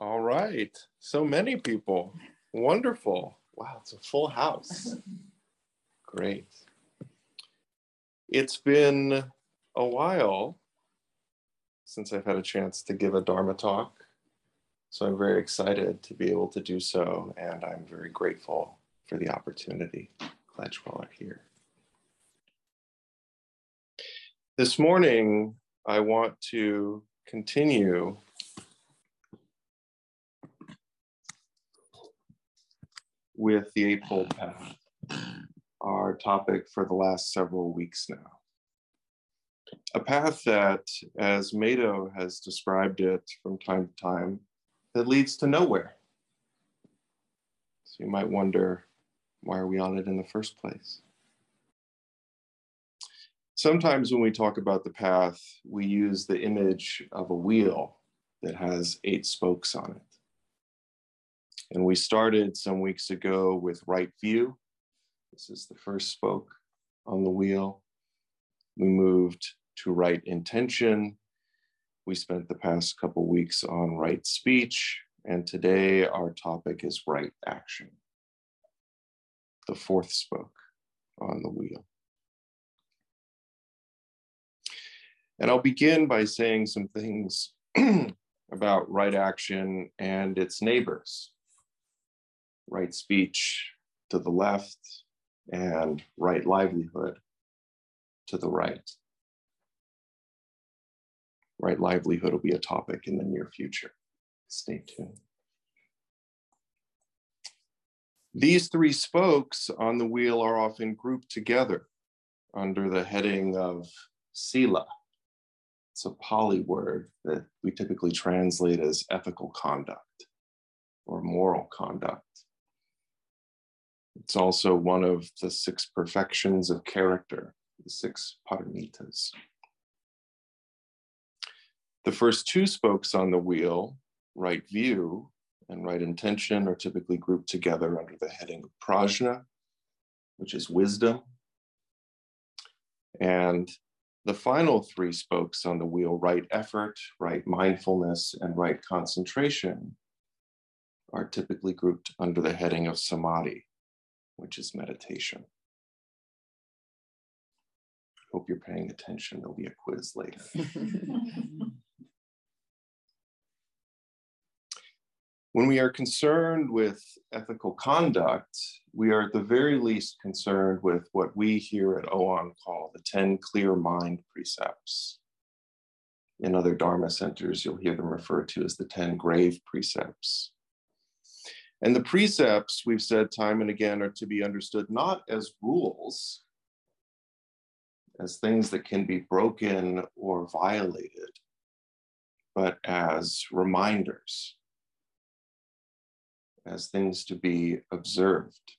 All right. So many people. Wonderful. Wow, it's a full house. Great. It's been a while since I've had a chance to give a Dharma talk. So I'm very excited to be able to do so, and I'm very grateful for the opportunity. Glad you all are here. This morning, I want to continue with the Eightfold mm. Path, our topic for the last several weeks now. A path that, as Mado has described it from time to time, that leads to nowhere. So you might wonder, why are we on it in the first place? Sometimes when we talk about the path, we use the image of a wheel that has eight spokes on it. And we started some weeks ago with right view. This is the first spoke on the wheel. We moved to right intention. We spent the past couple weeks on right speech. And today our topic is right action, the fourth spoke on the wheel. And I'll begin by saying some things about right action and its neighbors right speech to the left and right livelihood to the right. Right livelihood will be a topic in the near future. Stay tuned. These three spokes on the wheel are often grouped together under the heading of sila. It's a Pali word that we typically translate as ethical conduct or moral conduct. It's also one of the six perfections of character, the six paramitas. The first two spokes on the wheel, right view and right intention, are typically grouped together under the heading of prajna, which is wisdom. And the final three spokes on the wheel, right effort, right mindfulness, and right concentration, are typically grouped under the heading of samadhi, which is meditation. Hope you're paying attention. There'll be a quiz later. when we are concerned with ethical conduct, we are at the very least concerned with what we here at OAN call the 10 clear mind precepts. In other Dharma centers, you'll hear them referred to as the 10 grave precepts. And the precepts, we've said time and again, are to be understood not as rules, as things that can be broken or violated, but as reminders, as things to be observed.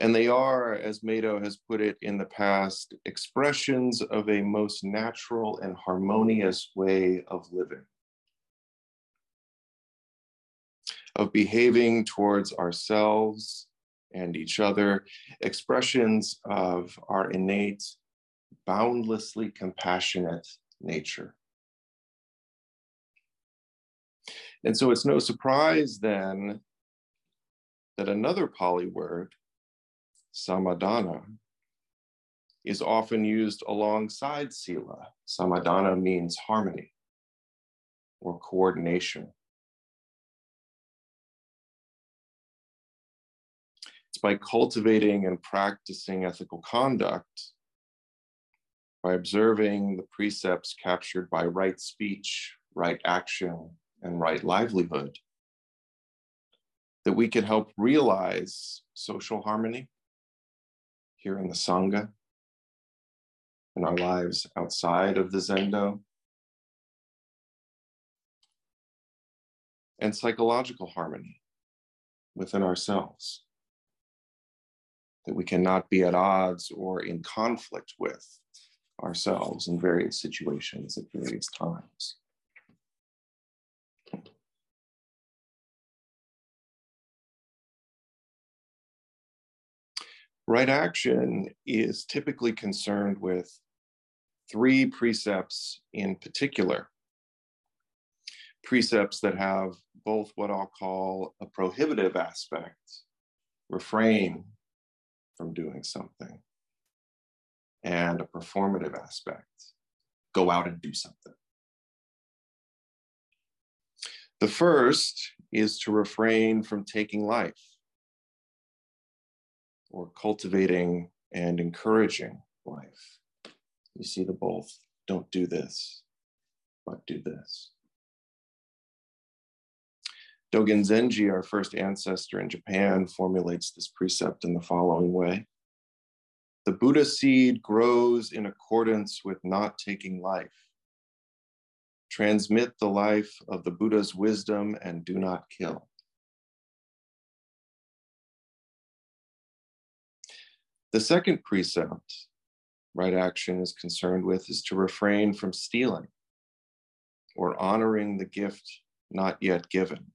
And they are, as Mado has put it in the past, expressions of a most natural and harmonious way of living. Of behaving towards ourselves and each other, expressions of our innate, boundlessly compassionate nature. And so it's no surprise then that another Pali word, samadhana, is often used alongside sila. Samadhana means harmony or coordination. By cultivating and practicing ethical conduct, by observing the precepts captured by right speech, right action, and right livelihood, that we can help realize social harmony here in the Sangha, in our lives outside of the Zendo, and psychological harmony within ourselves that we cannot be at odds or in conflict with ourselves in various situations at various times. Right action is typically concerned with three precepts in particular. precepts that have both what I'll call a prohibitive aspect, refrain from doing something, and a performative aspect, go out and do something. The first is to refrain from taking life or cultivating and encouraging life. You see the both. Don't do this, but do this. Dogen Zenji, our first ancestor in Japan, formulates this precept in the following way The Buddha seed grows in accordance with not taking life. Transmit the life of the Buddha's wisdom and do not kill. The second precept, right action is concerned with, is to refrain from stealing or honoring the gift not yet given.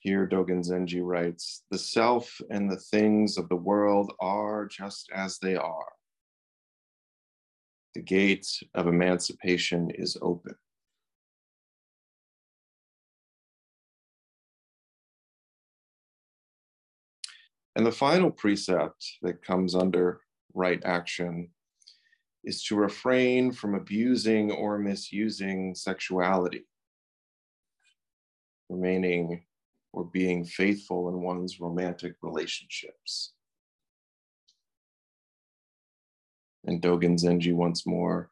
Here, Dogen Zenji writes The self and the things of the world are just as they are. The gate of emancipation is open. And the final precept that comes under right action is to refrain from abusing or misusing sexuality, remaining or being faithful in one's romantic relationships. And Dogen Zenji once more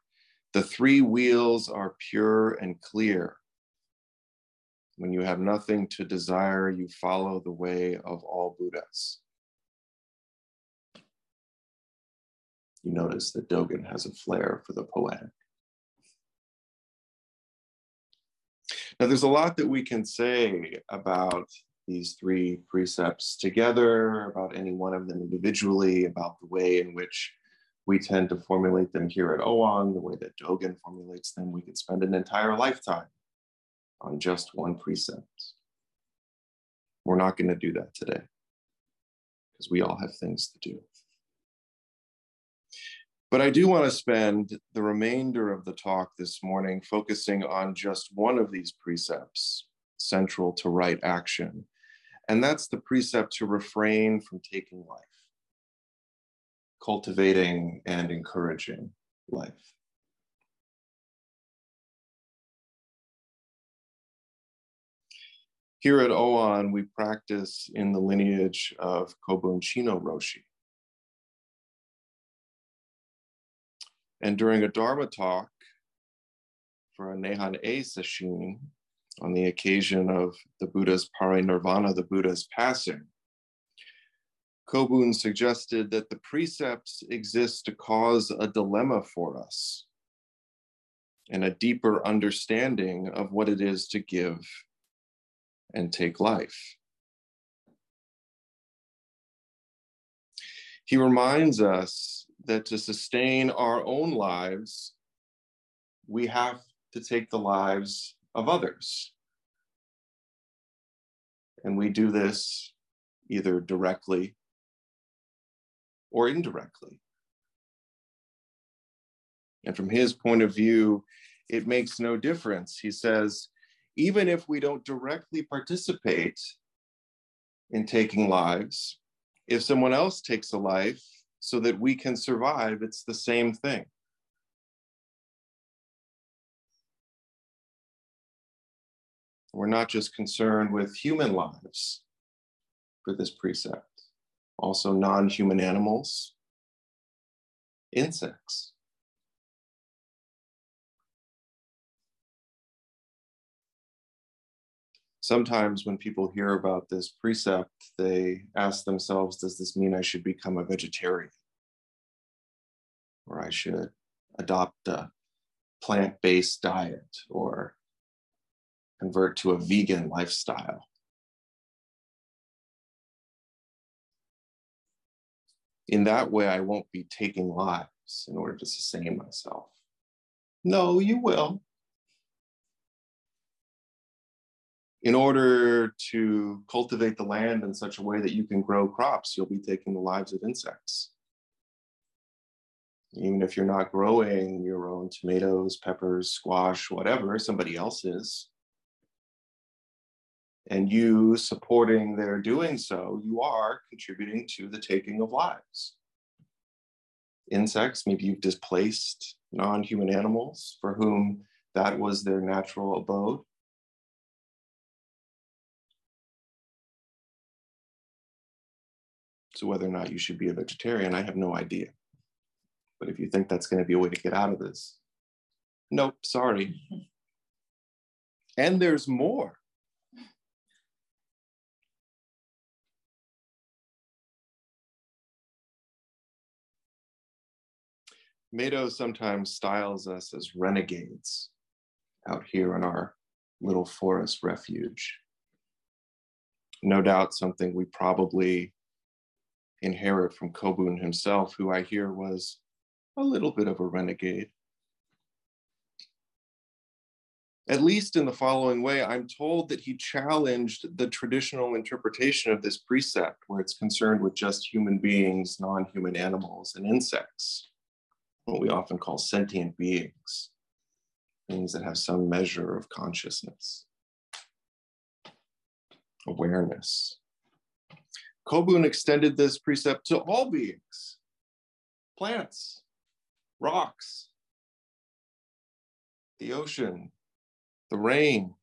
the three wheels are pure and clear. When you have nothing to desire, you follow the way of all Buddhas. you notice that Dogen has a flair for the poetic. Now, there's a lot that we can say about these three precepts together, about any one of them individually, about the way in which we tend to formulate them here at OAN, the way that Dogen formulates them. We could spend an entire lifetime on just one precept. We're not going to do that today because we all have things to do. But I do want to spend the remainder of the talk this morning focusing on just one of these precepts central to right action, and that's the precept to refrain from taking life, cultivating and encouraging life. Here at OAN, we practice in the lineage of Kobun Chino Roshi. And during a Dharma talk for a Nehan-e session on the occasion of the Buddha's parinirvana, the Buddha's passing, Kobun suggested that the precepts exist to cause a dilemma for us and a deeper understanding of what it is to give and take life. He reminds us that to sustain our own lives, we have to take the lives of others. And we do this either directly or indirectly. And from his point of view, it makes no difference. He says, even if we don't directly participate in taking lives, if someone else takes a life so that we can survive, it's the same thing. We're not just concerned with human lives for this precept, also non human animals, insects. sometimes when people hear about this precept, they ask themselves, does this mean I should become a vegetarian? Or I should adopt a plant based diet or convert to a vegan lifestyle? In that way, I won't be taking lives in order to sustain myself. No, you will. in order to cultivate the land in such a way that you can grow crops, you'll be taking the lives of insects. Even if you're not growing your own tomatoes, peppers, squash, whatever, somebody else is. And you supporting their doing so, you are contributing to the taking of lives. Insects, maybe you've displaced non human animals for whom that was their natural abode. So, whether or not you should be a vegetarian, I have no idea. But if you think that's going to be a way to get out of this, nope, sorry. And there's more. Mado sometimes styles us as renegades out here in our little forest refuge. No doubt something we probably inherit from Kobun himself, who I hear was a little bit of a renegade. At least in the following way, I'm told that he challenged the traditional interpretation of this precept, where it's concerned with just human beings, non human animals, and insects, what we often call sentient beings, things that have some measure of consciousness, awareness. Kobun extended this precept to all beings, plants, rocks, the ocean, the rain.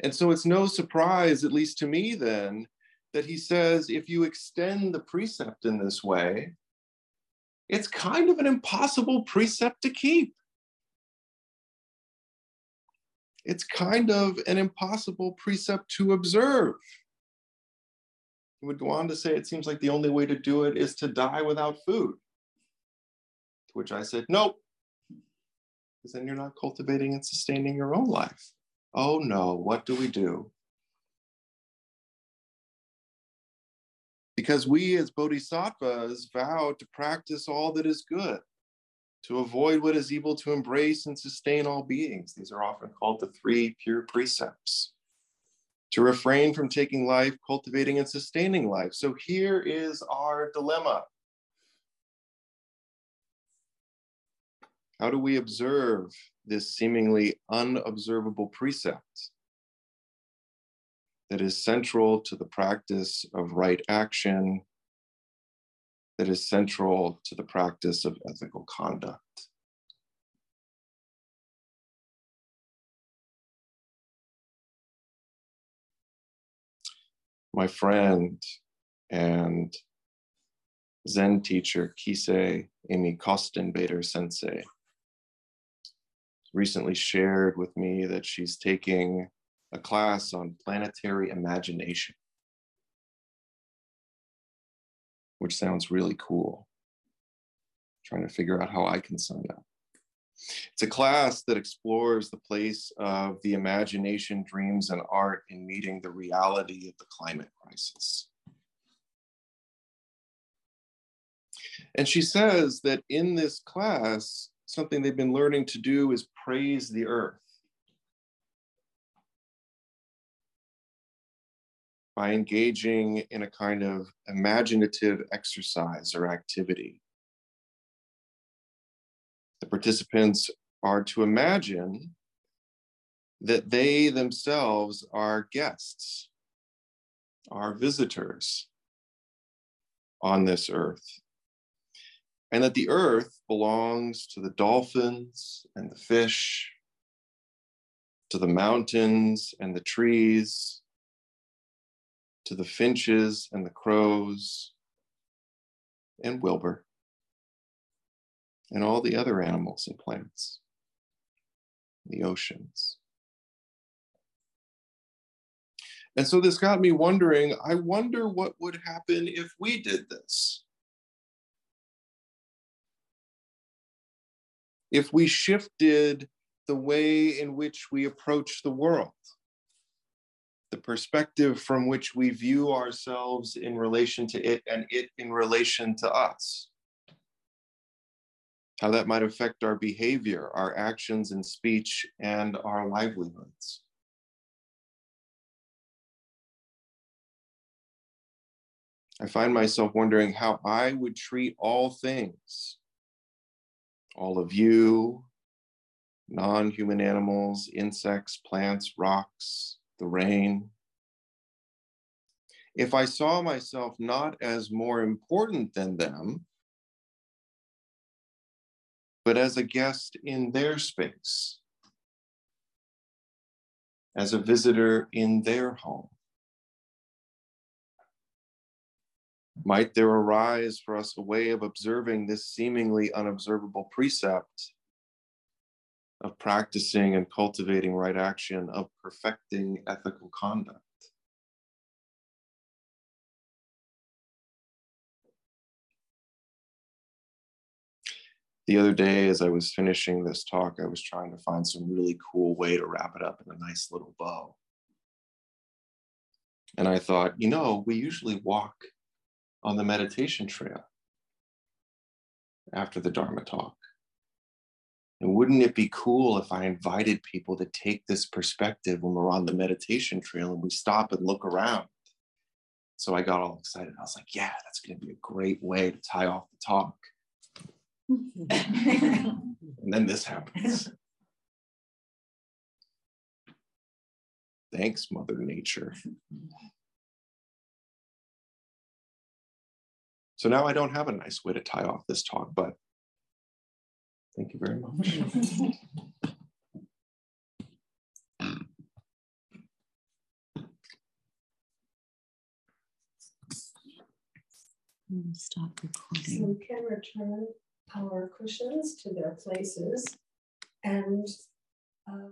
And so it's no surprise, at least to me, then, that he says if you extend the precept in this way, it's kind of an impossible precept to keep. it's kind of an impossible precept to observe. He would go on to say, it seems like the only way to do it is to die without food. To which I said, nope, because then you're not cultivating and sustaining your own life. Oh no, what do we do? Because we as bodhisattvas vow to practice all that is good to avoid what is evil, to embrace and sustain all beings. These are often called the three pure precepts. To refrain from taking life, cultivating and sustaining life. So here is our dilemma. How do we observe this seemingly unobservable precept that is central to the practice of right action that is central to the practice of ethical conduct. My friend and Zen teacher Kisei Amy Kostenbader Sensei recently shared with me that she's taking a class on planetary imagination. which sounds really cool. trying to figure out how I can sign up. It's a class that explores the place of the imagination, dreams, and art in meeting the reality of the climate crisis. And she says that in this class, something they've been learning to do is praise the earth. by engaging in a kind of imaginative exercise or activity. Participants are to imagine that they themselves are guests, are visitors on this earth, and that the earth belongs to the dolphins and the fish, to the mountains and the trees, to the finches and the crows and Wilbur and all the other animals and plants, the oceans. And so this got me wondering I wonder what would happen if we did this. If we shifted the way in which we approach the world the perspective from which we view ourselves in relation to it and it in relation to us. How that might affect our behavior, our actions and speech, and our livelihoods. I find myself wondering how I would treat all things, all of you, non human animals, insects, plants, rocks, the rain. If I saw myself not as more important than them, but as a guest in their space, as a visitor in their home. Might there arise for us a way of observing this seemingly unobservable precept of practicing and cultivating right action, of perfecting ethical conduct? The other day as i was finishing this talk i was trying to find some really cool way to wrap it up in a nice little bow. And i thought you know we usually walk on the meditation trail after the dharma talk. And wouldn't it be cool if i invited people to take this perspective when we're on the meditation trail and we stop and look around? So i got all excited. I was like yeah that's going to be a great way to tie off the talk Mm-hmm. and then this happens. Thanks, Mother Nature. So now I don't have a nice way to tie off this talk, but thank you very much. Stop recording. So we can return our cushions to their places and uh,